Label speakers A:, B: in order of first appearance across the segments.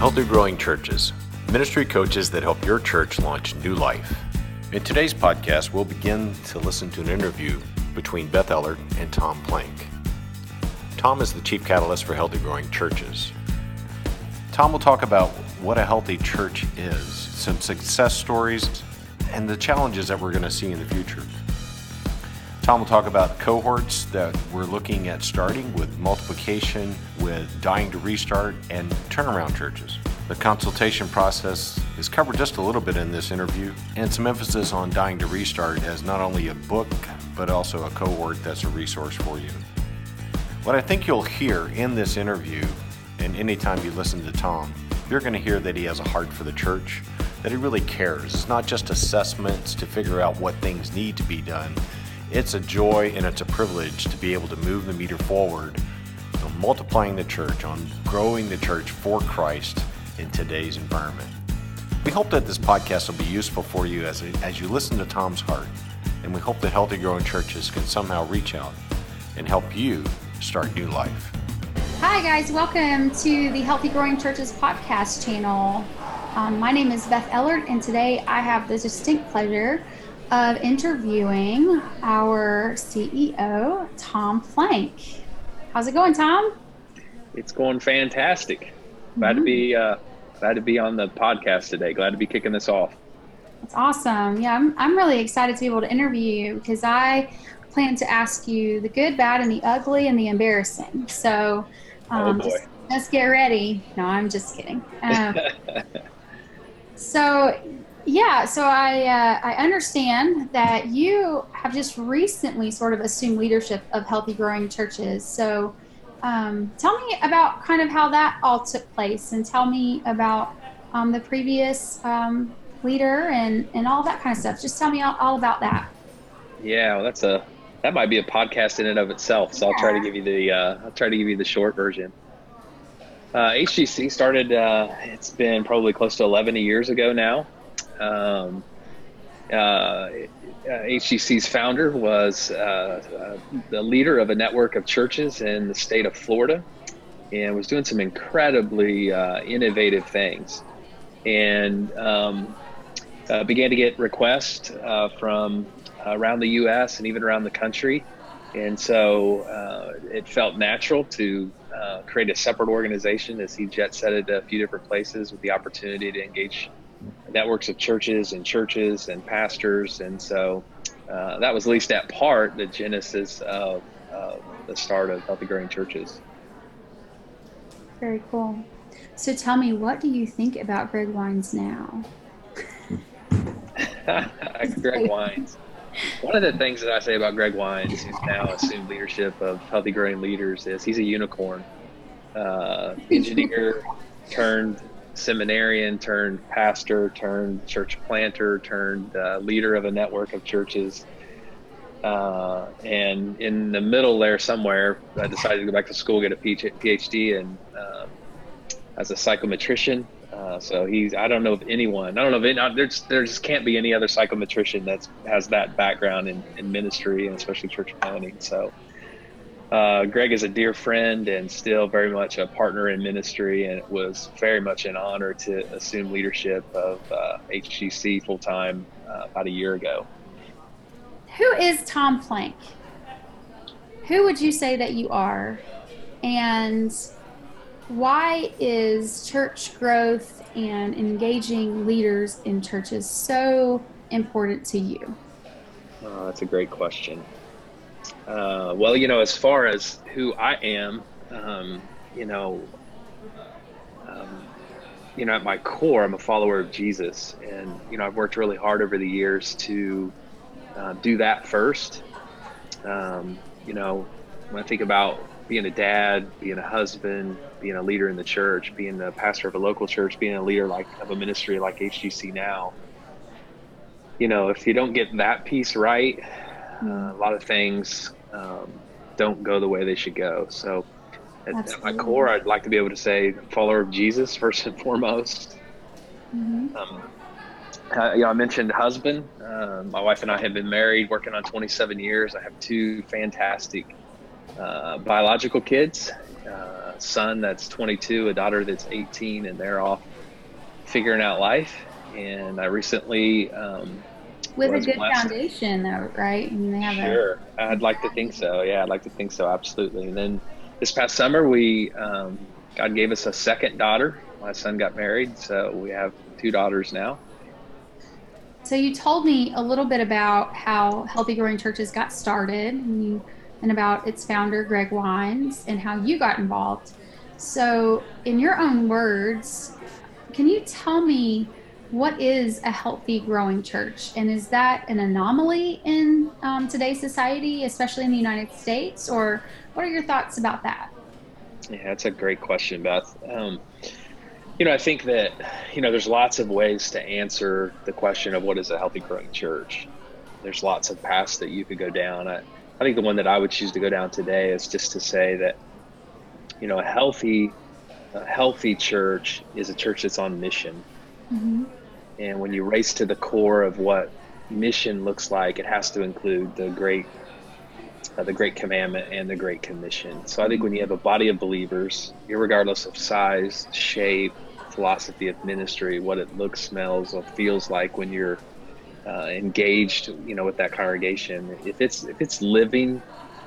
A: Healthy Growing Churches, ministry coaches that help your church launch new life. In today's podcast, we'll begin to listen to an interview between Beth Ehlert and Tom Planck. Tom is the chief catalyst for Healthy Growing Churches. Tom will talk about what a healthy church is, some success stories, and the challenges that we're going to see in the future. Tom will talk about cohorts that we're looking at starting with multiplication, with dying to restart, and turnaround churches. The consultation process is covered just a little bit in this interview, and some emphasis on dying to restart as not only a book, but also a cohort that's a resource for you. What I think you'll hear in this interview, and anytime you listen to Tom, you're going to hear that he has a heart for the church, that he really cares. It's not just assessments to figure out what things need to be done it's a joy and it's a privilege to be able to move the meter forward on multiplying the church, on growing the church for Christ in today's environment. We hope that this podcast will be useful for you as, as you listen to Tom's heart, and we hope that Healthy Growing Churches can somehow reach out and help you start new life.
B: Hi, guys. Welcome to the Healthy Growing Churches podcast channel. Um, my name is Beth Ehlert, and today I have the distinct pleasure of interviewing our CEO, Tom Planck. How's it going, Tom?
C: It's going fantastic. Glad mm-hmm. to be uh, glad to be on the podcast today. Glad to be kicking this off.
B: That's awesome. Yeah, I'm I'm really excited to be able to interview you because I plan to ask you the good, bad, and the ugly and the embarrassing. So um, oh just, just, get ready. No, I'm just kidding. Um, so yeah, so I uh, I understand that you have just recently sort of assumed leadership of Healthy Growing Churches. So um, tell me about kind of how that all took place, and tell me about um, the previous um, leader and and all that kind of stuff. Just tell me all, all about that.
C: Yeah, well, that's a that might be a podcast in and of itself. So yeah. I'll try to give you the uh, I'll try to give you the short version. Uh, HGC started. Uh, it's been probably close to 11 years ago now. Um, uh, HGC's founder was uh, uh, the leader of a network of churches in the state of Florida and was doing some incredibly uh, innovative things. And um, uh, began to get requests uh, from around the US and even around the country. And so it felt natural to create a separate organization as he jet set it a few different places with the opportunity to engage networks of churches and churches and pastors. And so uh, that was at least that part the genesis of uh, the start of Healthy Growing Churches.
B: Very cool. So tell me, what do you think about Greg Wiens now?
C: Greg Wiens. One of the things that I say about Greg Wiens, who's now assumed leadership of Healthy Growing Leaders, is he's a unicorn. Uh, engineer turned seminarian turned pastor turned church planter turned uh, leader of a network of churches. Uh, and in the middle there somewhere, I decided to go back to school, get a PhD, and um, as a psychometrician. Uh, so he's, I don't know if anyone, I don't know if any, there's, there just can't be any other psychometrician that has that background in, in ministry and especially church planning. So uh, Greg is a dear friend and still very much a partner in ministry, and it was very much an honor to assume leadership of uh, HGC full time uh, about a year ago.
B: Who is Tom Planck? Who would you say that you are? And why is church growth and engaging leaders in churches so important to you?
C: Oh, that's a great question. Uh, well, you know, as far as who I am, um, you know, um, you know, at my core, I'm a follower of Jesus, and you know, I've worked really hard over the years to uh, do that first. Um, you know, when I think about being a dad, being a husband, being a leader in the church, being the pastor of a local church, being a leader like of a ministry like HGC now, you know, if you don't get that piece right, uh, a lot of things um, don't go the way they should go. So, at, at, my core, I'd like to be able to say follower of Jesus first and foremost. Mm-hmm. Um, uh, you know, I mentioned husband. Uh, my wife and I have been married, working on 27 years. I have two fantastic uh, biological kids, uh, son that's 22, a daughter that's 18, and they're off figuring out life. And I recently um,
B: with a good blessed. foundation, though, right? I
C: mean, they have sure. I'd like to think so. Yeah, I'd like to think so. Absolutely. And then this past summer, we um, God gave us a second daughter. My son got married, so we have two daughters now.
B: So you told me a little bit about how Healthy Growing Churches got started, and, you, and about its founder Greg Wiens, and how you got involved. So, in your own words, can you tell me what is a healthy growing church? And is that an anomaly in um, today's society especially in the united states? Or what are your thoughts about that?
C: Yeah that's a great question beth. Um, you know i think that you know there's lots of ways to answer the question of what is a healthy growing church. There's lots of paths that you could go down. I, I think the one that i would choose to go down today is just to say that you know a healthy a healthy church is a church that's on mission mm-hmm and when you race to the core of what mission looks like, it has to include the great, uh, the great commandment and the great commission. So I think when you have a body of believers, regardless of size, shape, philosophy of ministry, what it looks, smells, or feels like when you're uh, engaged, you know, with that congregation, if it's if it's living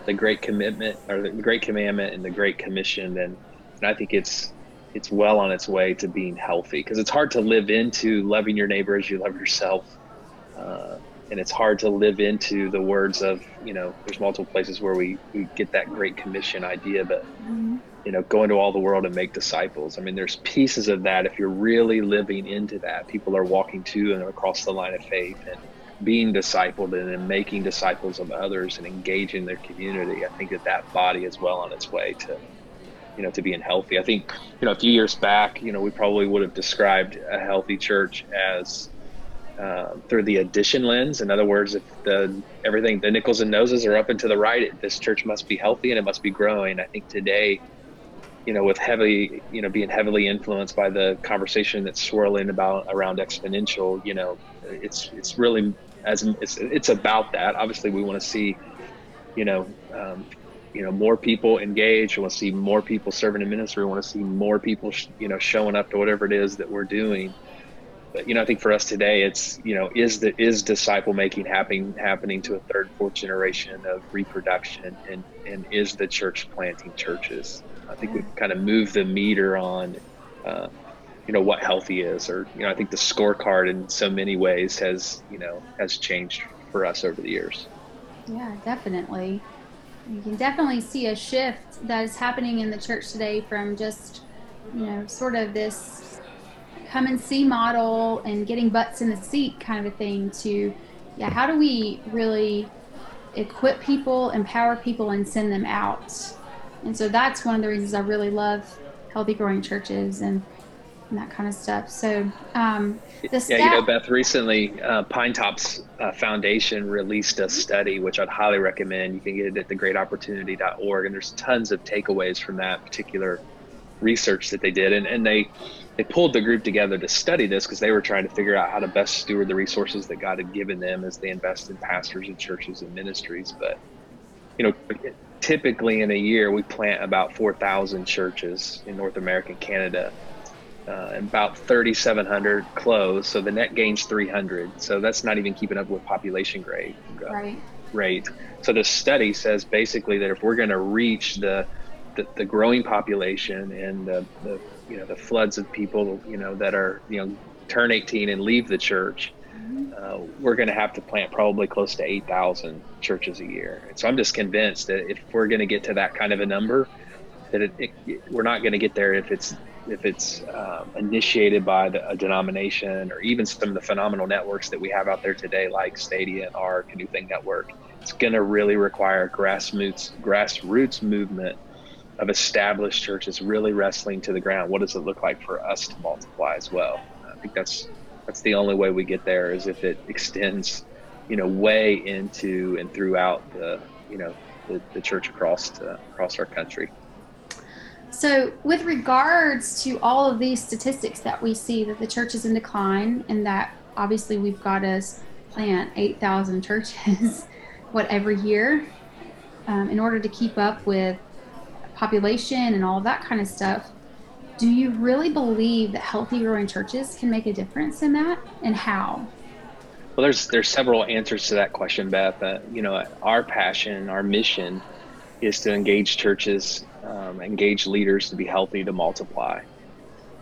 C: the great commitment or the great commandment and the great commission, then, I think it's it's well on its way to being healthy. Because it's hard to live into loving your neighbor as you love yourself. Uh, and it's hard to live into the words of you know there's multiple places where we, we get that great commission idea but mm-hmm. You know go into all the world and make disciples i mean there's pieces of that if you're really living into that people are walking to and across the line of faith and being discipled and then making disciples of others and engaging their community i think that that body is well on its way to you know, to being healthy. I think, you know, a few years back, you know, we probably would have described a healthy church as uh, through the addition lens. In other words, if the everything, the nickels and noses are up and to the right, this church must be healthy and it must be growing. I think today, you know, with heavily, you know, being heavily influenced by the conversation that's swirling about around exponential, you know, it's it's really as it's it's about that. Obviously, we want to see, you know, um, you know more people engaged. We want to see more people serving in ministry. We want to see more people, you know, showing up to whatever it is that we're doing. But you know, I think for us today, it's you know, is the is disciple making happening happening to a third, fourth generation of reproduction, and and is the church planting churches? I think we've kind of moved the meter on. Uh, you know what healthy is or you know i think the scorecard in so many ways has you know has changed for us over the years
B: yeah definitely you can definitely see a shift that is happening in the church today from just, you know, sort of this come and see model and getting butts in the seat kind of a thing to, yeah, how do we really equip people, empower people, and send them out? And so that's one of the reasons I really love healthy growing churches and and that kind of stuff. So, um,
C: the staff- yeah, you know, Beth, recently uh, Pinetops uh, Foundation released a study, which I'd highly recommend. You can get it at thegreatopportunity.org, and there's tons of takeaways from that particular research that they did, and and they they pulled the group together to study this because they were trying to figure out how to best steward the resources that God had given them as they invest in pastors and churches and ministries. But you know, typically in a year we plant about 4,000 churches in North America and Canada uh, about 3,700 close. So the net gain's 300. So that's not even keeping up with population grade,
B: uh, right.
C: rate. So the study says basically that if we're going to reach the, the, the growing population and the, the you know the floods of people you know that are you know turn 18 and leave the church. Uh, we're going to have to plant probably close to 8,000 churches a year. And so I'm just convinced that if we're going to get to that kind of a number, that it, it, we're not going to get there if it's if it's um, initiated by the, a denomination or even some of the phenomenal networks that we have out there today, like Stadia and ARC and New Thing Network, it's going to really require grassroots grassroots movement of established churches really wrestling to the ground. What does it look like for us to multiply as well? I think that's that's the only way we get there is if it extends, you know, way into and throughout the you know the, the church across to, across our country.
B: So, with regards to all of these statistics that we see that the church is in decline, and that obviously we've got to plant 8,000 churches, what, every year, um, in order to keep up with population and all of that kind of stuff. Do you really believe that healthy growing churches can make a difference in that and how?
C: Well, there's there's several answers to that question, Beth. Uh, you know, our passion, our mission, is to engage churches, um, engage leaders to be healthy, to multiply.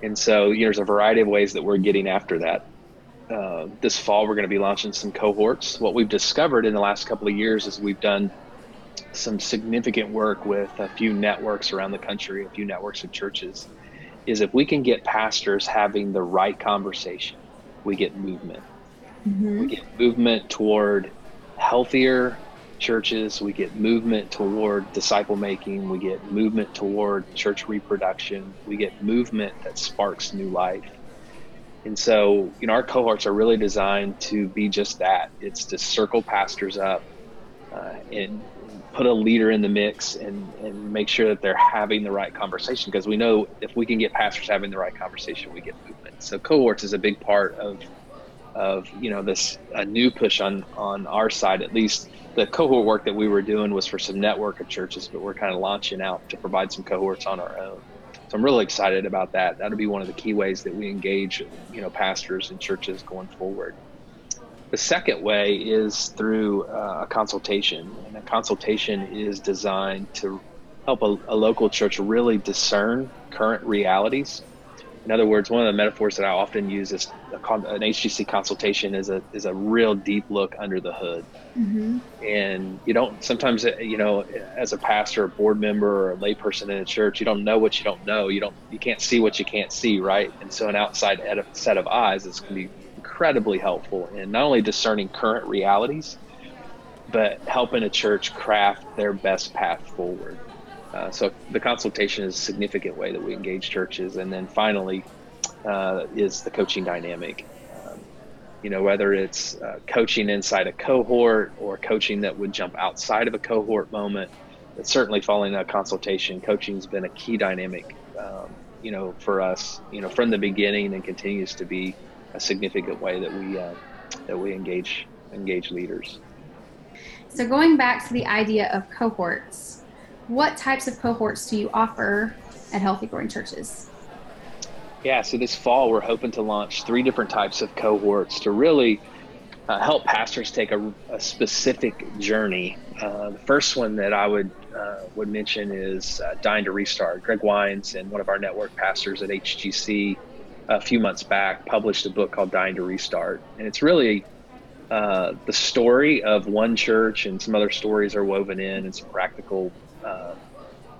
C: And so, you know, there's a variety of ways that we're getting after that. Uh, this fall, we're going to be launching some cohorts. What we've discovered in the last couple of years is we've done some significant work with a few networks around the country, a few networks of churches, is if we can get pastors having the right conversation, we get movement. Mm-hmm. We get movement toward healthier churches, we get movement toward disciple making, we get movement toward church reproduction, we get movement that sparks new life. And so, you know, our cohorts are really designed to be just that. It's to circle pastors up uh, and put a leader in the mix and, and make sure that they're having the right conversation because we know if we can get pastors having the right conversation, we get movement. So cohorts is a big part of of you know this a new push on on our side. At least the cohort work that we were doing was for some network of churches but we're kind of launching out to provide some cohorts on our own. So i'm really excited about that. That'll be one of the key ways that we engage you know pastors and churches going forward the second way is through uh, a consultation, and a consultation is designed to help a, a, local church really discern current realities. In other words, one of the metaphors that I often use is a, an HGC consultation is a is a real deep look under the hood, mm-hmm. and you don't sometimes you know as a pastor, a board member, or a layperson in a church, you don't know what you don't know. You don't you can't see what you can't see, right? And so an outside set of eyes is going to be incredibly helpful in not only discerning current realities, but helping a church craft their best path forward. Uh, so the consultation is a significant way that we engage churches. And then finally uh, is the coaching dynamic. Um, you know, whether it's uh, coaching inside a cohort or coaching that would jump outside of a cohort moment, but certainly following that consultation, coaching has been a key dynamic, um, you know, for us, you know, from the beginning and continues to be a significant way that we uh, that we engage engage leaders.
B: So going back to the idea of cohorts, what types of cohorts do you offer at Healthy Growing Churches?
C: Yeah, so this fall we're hoping to launch three different types of cohorts to really uh, help pastors take a, a specific journey. Uh, the first one that I would uh, would mention is uh, Dying to Restart. Greg Wiens and one of our network pastors at HGC a few months back published a book called Dying to Restart, and it's really uh, the story of one church, and some other stories are woven in, and some practical uh,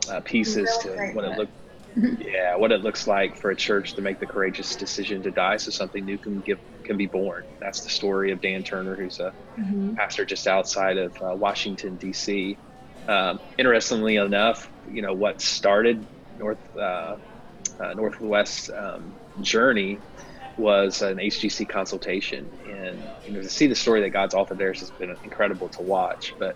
C: uh, pieces to what it looked. yeah, what it looks like for a church to make the courageous decision to die, so something new can give can be born. That's the story of Dan Turner, who's a mm-hmm. pastor just outside of uh, Washington D.C. Um, interestingly enough, you know what started North uh, uh, Northwest um, journey was an HGC consultation, and you know to see the story that God's authored there has been incredible to watch. But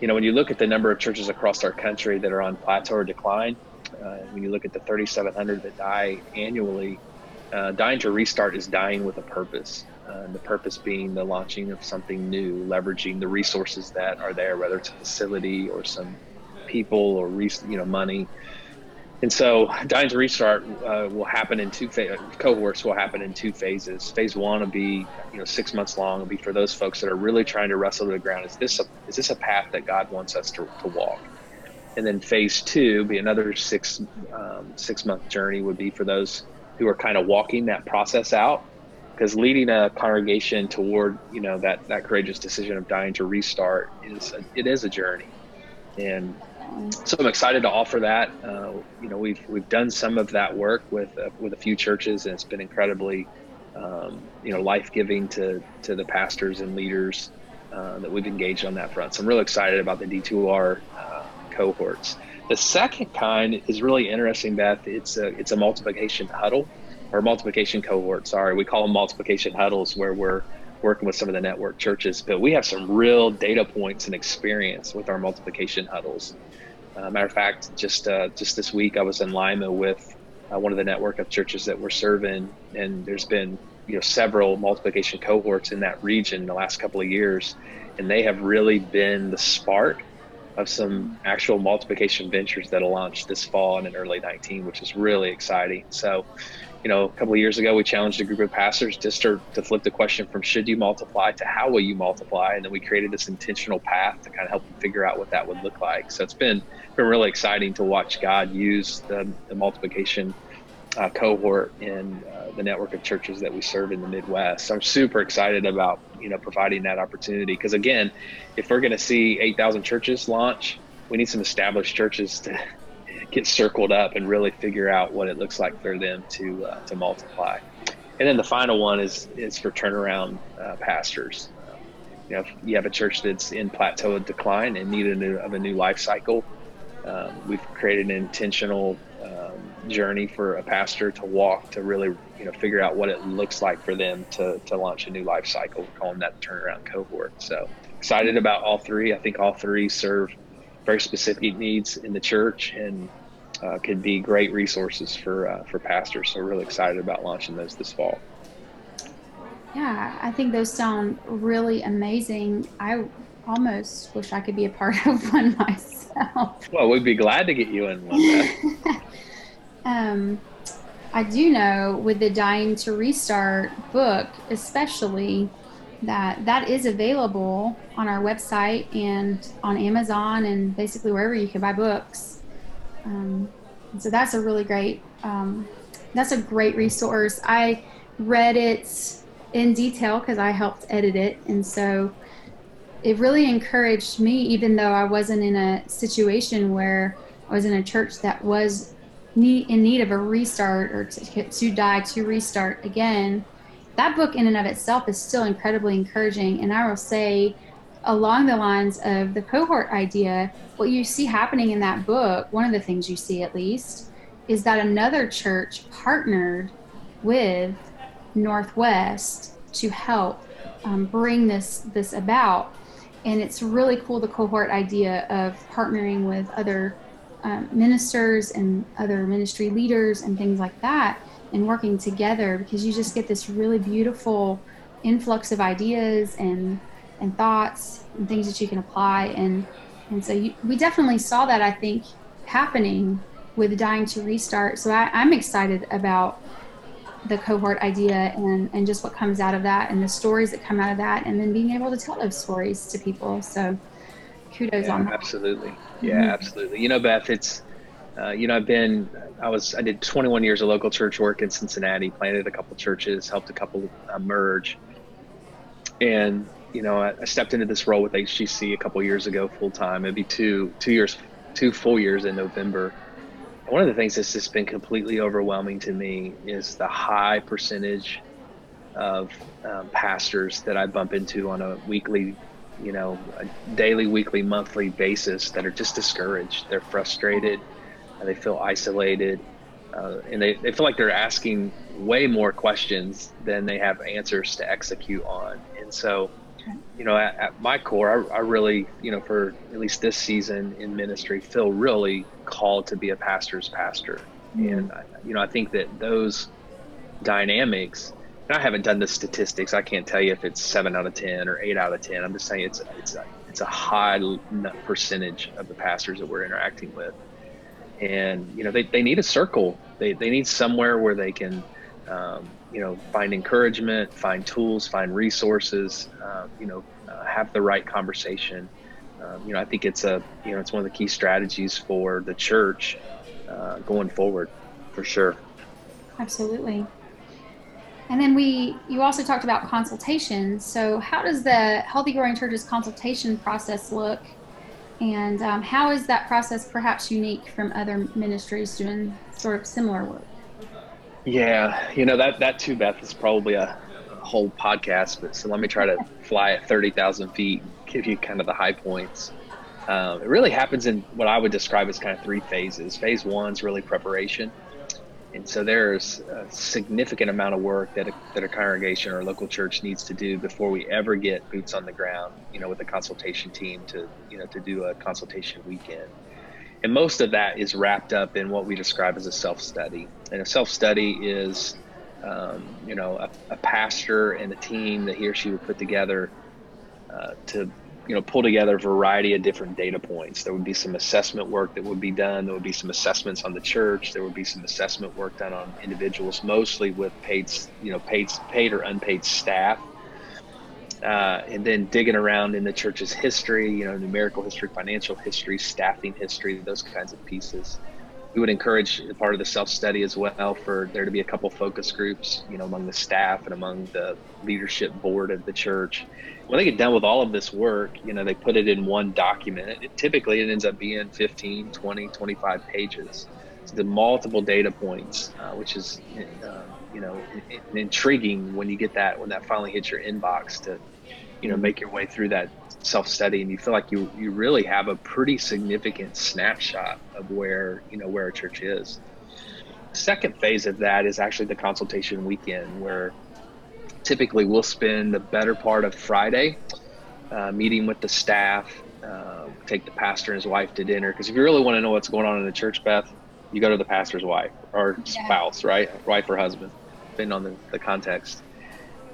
C: you know when you look at the number of churches across our country that are on plateau or decline, uh, when you look at the 3,700 that die annually, uh, dying to restart is dying with a purpose. Uh, the purpose being the launching of something new, leveraging the resources that are there, whether it's a facility or some people or you know money and so, Dying to Restart uh, will happen in two fa- cohorts. Will happen in two phases. Phase one will be, you know, six months long. It will be for those folks that are really trying to wrestle to the ground. Is this a is this a path that God wants us to, to walk? And then phase two be another six um, six month journey. Would be for those who are kind of walking that process out, because leading a congregation toward you know that that courageous decision of dying to restart is a, it is a journey, and so I'm excited to offer that. Uh, you know, we've we've done some of that work with uh, with a few churches, and it's been incredibly, um, you know, life giving to to the pastors and leaders uh, that we've engaged on that front. So I'm really excited about the D2R uh, cohorts. The second kind is really interesting, Beth. It's a it's a multiplication huddle or multiplication cohort. Sorry, we call them multiplication huddles, where we're working with some of the network churches, but we have some real data points and experience with our multiplication huddles. Uh, matter of fact, just uh, just this week I was in Lima with uh, one of the network of churches that we're serving, and there's been you know several multiplication cohorts in that region in the last couple of years, and they have really been the spark of some actual multiplication ventures that'll launch this fall and in early 19, which is really exciting. So, you know, a couple of years ago, we challenged a group of pastors just to, to flip the question from should you multiply to how will you multiply? And then we created this intentional path to kind of help them figure out what that would look like. So it's been, been really exciting to watch God use the, the multiplication uh, cohort in uh, the network of churches that we serve in the Midwest. So I'm super excited about you know providing that opportunity because again, if we're going to see 8,000 churches launch, we need some established churches to get circled up and really figure out what it looks like for them to uh, to multiply. And then the final one is is for turnaround uh, pastors. you know, if you have a church that's in plateau of decline and need a new, of a new life cycle, um, we've created an intentional um, journey for a pastor to walk to really you know figure out what it looks like for them to, to launch a new life cycle we're calling that turnaround cohort so excited about all three i think all three serve very specific needs in the church and uh, could be great resources for uh, for pastors. So really excited about launching those this fall.
B: Yeah i think those sound really amazing. I almost wish i could be a part of one myself.
C: Well we'd be glad to get you in one
B: Um, I do know with the Dying to Restart book, especially, that that is available on our website and on Amazon and basically wherever you can buy books. Um, so that's a really great um, that's a great resource. I read it in detail because I helped edit it, and so it really encouraged me, even though I wasn't in a situation where I was in a church that was need, in need of a restart or to, to die to restart again, that book in and of itself is still incredibly encouraging. And I will say, along the lines of the cohort idea, what you see happening in that book, one of the things you see at least, is that another church partnered with Northwest to help um, bring this this about. And it's really cool the cohort idea of partnering with other um, ministers and other ministry leaders and things like that and working together because you just get this really beautiful influx of ideas and and thoughts and things that you can apply and and so you, we definitely saw that I think happening with dying to restart so I, I'm excited about the cohort idea and and just what comes out of that and the stories that come out of that and then being able to tell those stories to people so kudos
C: yeah,
B: on that.
C: Absolutely. Yeah, mm-hmm. absolutely. You know, Beth, it's, uh, you know, I've been, I was, I did 21 years of local church work in Cincinnati, planted a couple churches, helped a couple uh, merge. And, you know, I, I, stepped into this role with HGC a couple years ago, full time, maybe two, two years, two full years in November. And one of the things that's just been completely overwhelming to me is the high percentage of um, pastors that I bump into on a weekly you know, daily, weekly, monthly basis that are just discouraged. They're frustrated, they feel isolated, uh, and they, they feel like they're asking way more questions than they have answers to execute on. And so, you know, at, at my core, I, I, really, you know, for at least this season in ministry, feel really called to be a pastor's pastor. Mm-hmm. And, you know, I think that those dynamics and I haven't done the statistics. I can't tell you if it's seven out of ten or eight out of ten. I'm just saying it's it's a, it's a high percentage of the pastors that we're interacting with, and you know they, they need a circle. They they need somewhere where they can, um, you know, find encouragement, find tools, find resources. Uh, you know, uh, have the right conversation. Um, you know, I think it's a you know it's one of the key strategies for the church uh, going forward, for sure.
B: Absolutely. And then we, you also talked about consultations. So, how does the Healthy Growing Churches consultation process look? And um, how is that process perhaps unique from other ministries doing sort of similar work?
C: Yeah, you know, that, that too, Beth, is probably a, whole podcast. But so let me try to fly at 30,000 feet, give you kind of the high points. Um, it really happens in what I would describe as kind of three phases. Phase one is really preparation. And so there's a significant amount of work that a, that a congregation or a local church needs to do before we ever get boots on the ground, you know, with a consultation team to, you know, to do a consultation weekend. And most of that is wrapped up in what we describe as a self-study. And a self-study is, um, you know, a, a, pastor and a team that he or she would put together uh, to you know pull together a variety of different data points. There would be some assessment work that would be done. There would be some assessments on the church. There would be some assessment work done on individuals, mostly with paid you know paid paid or unpaid staff. Uh, and then digging around in the church's history, you know, numerical history, financial history, staffing history, those kinds of pieces we would encourage part of the self study as well for there to be a couple focus groups, you know, among the staff and among the leadership board of the church. When they get done with all of this work, you know, they put it in one document. It, typically, it ends up being 15, 20, 25 pages. So the multiple data points, uh, which is, uh, you know, intriguing when you get that when that finally hits your inbox to, you know, make your way through that self study and you feel like you you really have a pretty significant snapshot of where you know where a church is. Second phase of that is actually the consultation weekend, where typically we'll spend the better part of Friday uh, meeting with the staff, uh, take the pastor and his wife to dinner. Because if you really want to know what's going on in the church, Beth, you go to the pastor's wife or spouse, right? Wife or husband, depending on the, the context.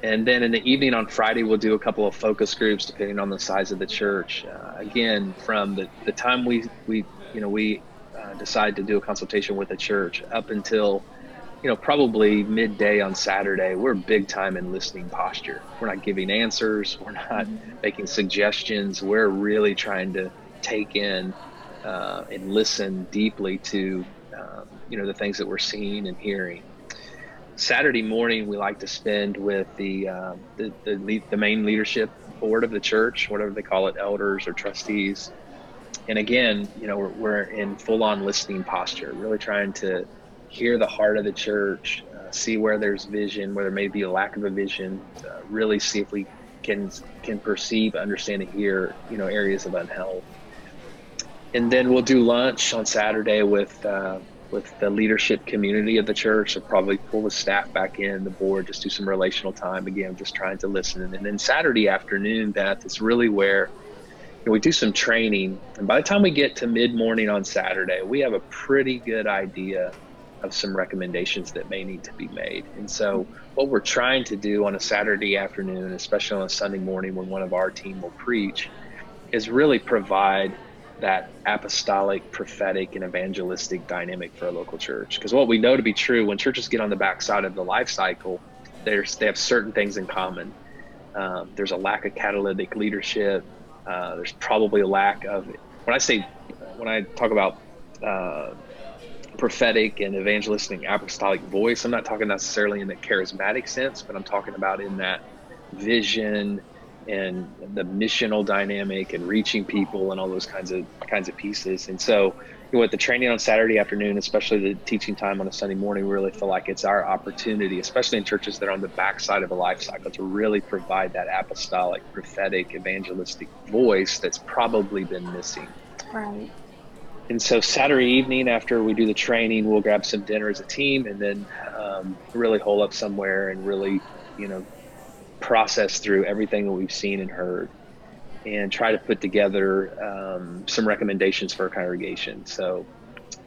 C: And then in the evening on Friday, we'll do a couple of focus groups depending on the size of the church. Uh, again, from the, the time we, we, you know, we uh, decide to do a consultation with the church up until, you know, probably midday on Saturday, we're big time in listening posture. We're not giving answers. We're not mm-hmm. making suggestions. We're really trying to take in uh, and listen deeply to, um, you know, the things that we're seeing and hearing. Saturday morning we like to spend with the uh, the, the, the main leadership board of the church, whatever they call it, elders or trustees. And again, you know, we're, we're in full on listening posture, really trying to hear the heart of the church, uh, see where there's vision, where there may be a lack of a vision, uh, really see if we can can perceive, understand, and hear, you know, areas of unhealth. And then we'll do lunch on Saturday with uh, with the leadership community of the church. So probably pull the staff back in, the board, just do some relational time again, just trying to listen. And then Saturday afternoon, Beth, is really where you know, we do some training. And by the time we get to mid morning on Saturday, we have a pretty good idea of some recommendations that may need to be made. And so, what we're trying to do on a Saturday afternoon, especially on a Sunday morning when one of our team will preach, is really provide that apostolic, prophetic, and evangelistic dynamic for a local church. Because what we know to be true, when churches get on the backside of the life cycle, there's they have certain things in common. Um, there's a lack of catalytic leadership. Uh, there's probably a lack of when I say when I talk about uh, prophetic and evangelistic apostolic voice, I'm not talking necessarily in the charismatic sense, but I'm talking about in that vision and the missional dynamic and reaching people and all those kinds of kinds of pieces. And so, you know, with the training on Saturday afternoon, especially the teaching time on a Sunday morning, we really feel like it's our opportunity, especially in churches that are on the backside of a life cycle, to really provide that apostolic, prophetic, evangelistic voice that's probably been missing.
B: Right.
C: And so Saturday evening after we do the training, we'll grab some dinner as a team and then um, really hole up somewhere and really, you know, process through everything that we've seen and heard and try to put together um, some recommendations for our congregation. So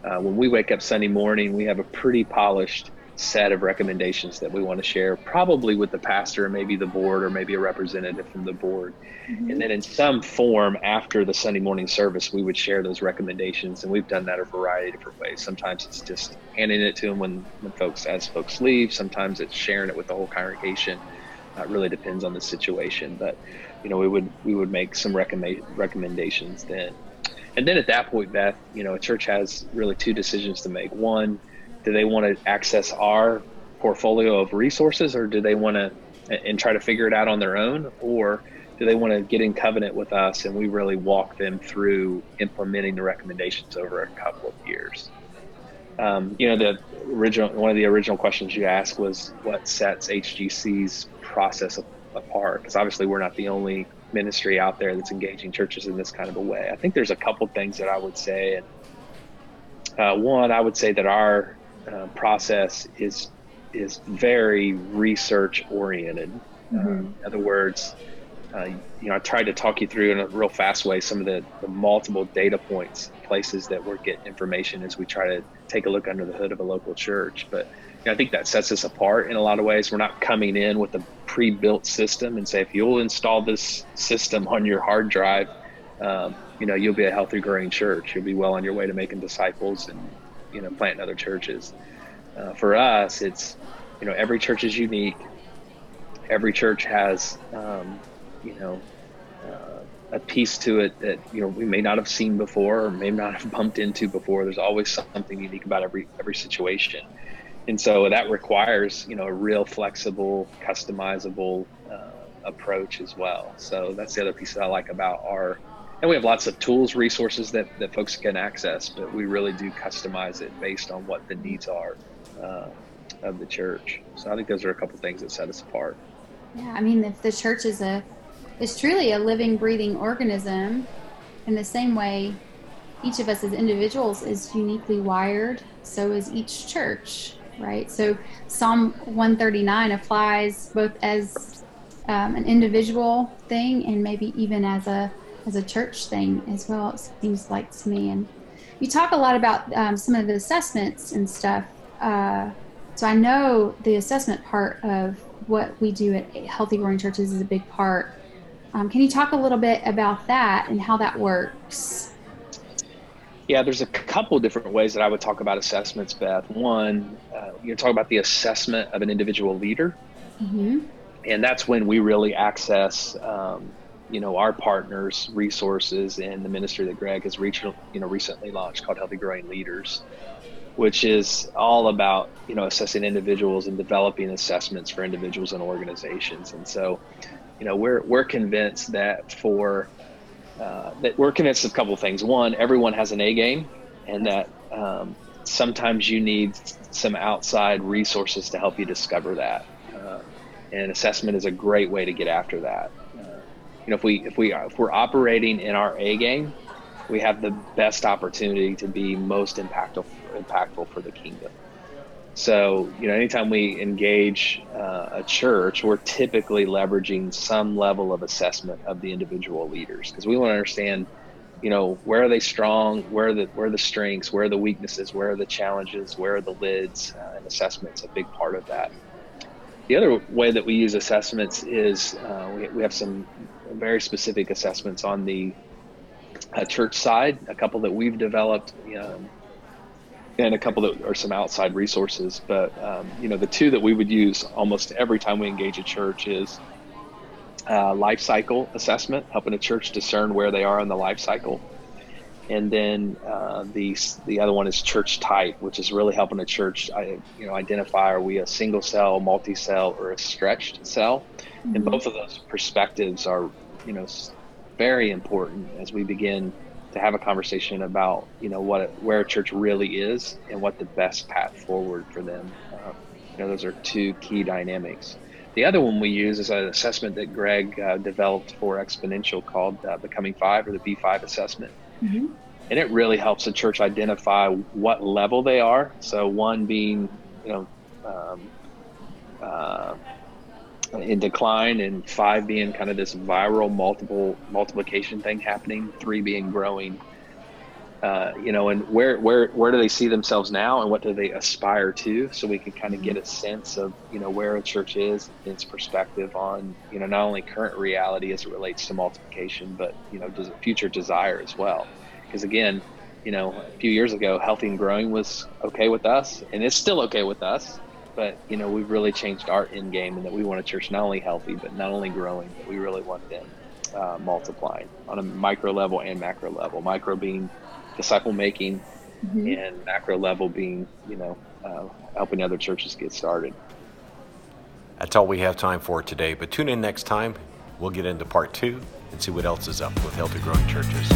C: uh, when we wake up Sunday morning, we have a pretty polished set of recommendations that we want to share, probably with the pastor or maybe the board or maybe a representative from the board. Mm-hmm. And then in some form after the Sunday morning service, we would share those recommendations. And we've done that a variety of different ways. Sometimes it's just handing it to them when, when folks, as folks leave. Sometimes it's sharing it with the whole congregation. It really depends on the situation, but you know, we would we would make some recommend recommendations then. And then at that point, Beth, you know, a church has really two decisions to make. One, do they want to access our portfolio of resources, or do they want to and try to figure it out on their own, or do they want to get in covenant with us and we really walk them through implementing the recommendations over a couple of years? Um, you know, the original one of the original questions you asked was what sets HGC's process apart because obviously we're not the only ministry out there that's engaging churches in this kind of a way. I think there's a couple things that I would say. And uh, one, I would say that our uh, process is is very research oriented. Mm-hmm. Uh, in other words, uh, you know, I tried to talk you through in a real fast way some of the, the multiple data points, places that we're getting information as we try to take a look under the hood of a local church. But you know, I think that sets us apart in a lot of ways. We're not coming in with a pre-built system and say if you'll install this system on your hard drive, um, you know, you'll be a healthy, growing church. You'll be well on your way to making disciples and you know, planting other churches. Uh, for us, it's you know, every church is unique. Every church has um, you know, a piece to it that you know we may not have seen before or may not have bumped into before. There's always something unique about every every situation, and so that requires you know a real flexible, customizable uh, approach as well. So that's the other piece that I like about our. And we have lots of tools, resources that, that folks can access, but we really do customize it based on what the needs are uh, of the church. So I think those are a couple things that set us apart.
B: Yeah, I mean, if the church is a is truly a living, breathing organism. In the same way, each of us as individuals is uniquely wired, so is each church, right? So Psalm 139 applies both as um, an individual thing and maybe even as a as a church thing as well. It seems like to me. And you talk a lot about um, some of the assessments and stuff. Uh, so I know the assessment part of what we do at Healthy Growing Churches is a big part um, can you talk a little bit about that and how that works?
C: Yeah, there's a couple different ways that I would talk about assessments, Beth. One, uh, you talk about the assessment of an individual leader, mm-hmm. and that's when we really access, um, you know, our partners' resources in the ministry that Greg has reached, you know, recently launched called Healthy Growing Leaders, which is all about you know assessing individuals and developing assessments for individuals and organizations. And so, you know, we're we're convinced that for uh, that we're convinced of a couple of things. One, everyone has an A game, and that um, sometimes you need some outside resources to help you discover that. Uh, and assessment is a great way to get after that. Uh, you know, if we if we if we're operating in our A game, we have the best opportunity to be most impactful impactful for the kingdom. So, you know, anytime we engage uh, a church, we're typically leveraging some level of assessment of the individual leaders because we want to understand, you know, where are they strong, where are the where are the strengths, where are the weaknesses, where are the challenges, where are the lids, uh, and assessment's a big part of that. The other way that we use assessments is uh, we, we have some very specific assessments on the uh, church side, a couple that we've developed. Um, and a couple that are some outside resources. But um, you know, the two that we would use almost every time we engage a church is uh, life cycle assessment, helping a church discern where they are in the life cycle, and then uh, the the other one is church type, which is really helping a church, you know, identify are we a single cell, multi cell, or a stretched cell, mm-hmm. and both of those perspectives are, you know, very important as we begin to have a conversation about you know what where a church really is and what the best path forward for them. Uh, you know, those are two key dynamics. The other one we use is an assessment that Greg uh, developed for Exponential called uh, Becoming Five or the B5 assessment. Mm-hmm. And it really helps a church identify what level they are. So, one being, you know, um, uh, in decline and five being kind of this viral multiple multiplication thing happening three being growing uh, you know and where where where do they see themselves now and what do they aspire to? So we can kind of get a sense of you know where a church is its perspective on you know not only current reality as it relates to multiplication but you know does a future desire as well. Because again you know a few years ago healthy and growing was okay with us and it's still okay with us but you know we've really changed our end game and that we want a church not only healthy but not only growing. But we really want them uh, multiplying on a micro level and macro level. Micro being disciple making mm-hmm. and macro level being you know uh, helping other churches get started.
A: That's all we have time for today but tune in next time. We'll get into part two and see what else is up with healthy growing churches